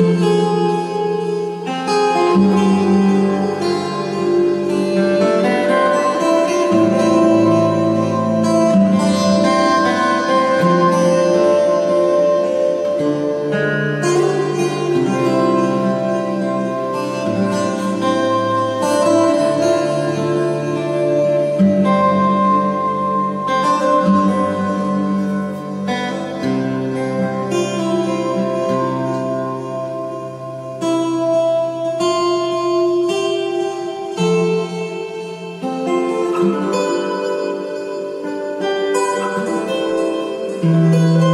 Música Música